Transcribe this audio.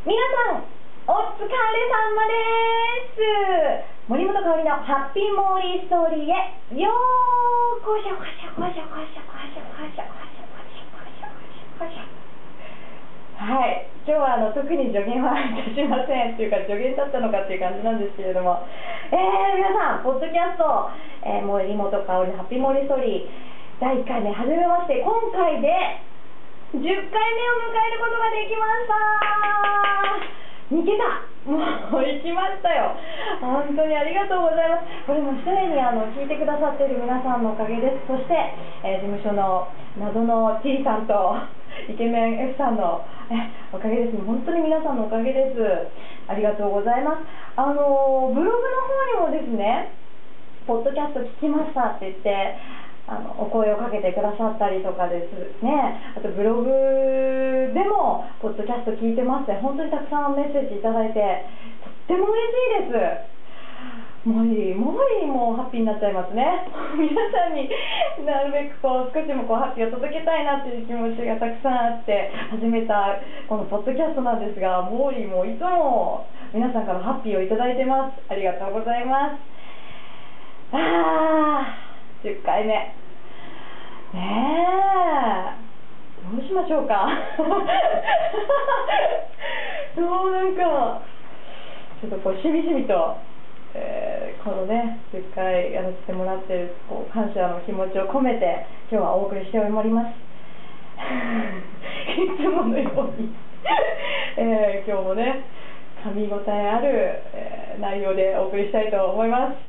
皆さん、お疲れ様です。森本香里のハッピーモーリーストーリーへ。ようこしょこしょこしょこしょこしょこしょこしょこしょこしょこしょはい、今日はあの特に助言はいたしませんっていうか助言だったのかっていう感じなんです。けれども、えー、皆さん、ポッドキャスト、えー、森本香里のハッピーモーリーストーリー第1回目始めまして今回で10回目を迎えることができました。2桁もう行きましたよ。本当にありがとうございます。これもすでにあの聞いてくださっている皆さんのおかげです。そして、えー、事務所の謎の T さんと イケメン F さんのおかげです。本当に皆さんのおかげです。ありがとうございます。あのブログの方にもですねポッドキャスト聞きましたって言ってあのお声をかけてくださったりとかですね。あとブログポッドキャスト聞いてますって本当にたくさんメッセージいただいてとっても嬉しいです。もういいもういいもうハッピーになっちゃいますね。皆さんになるべくこう少しもこうハッピーを届けたいなっていう気持ちがたくさんあって始めたこのポッドキャストなんですがもういいもういつも皆さんからハッピーをいただいてます。ありがとうございます。あー10回目。ねえしょうか。そうなんか。ちょっとこうしみしみと、えー、このね10回やらせてもらってるこう感謝の気持ちを込めて今日はお送りしております。いつものように。えー、今日もね噛み応えある、えー、内容でお送りしたいと思います。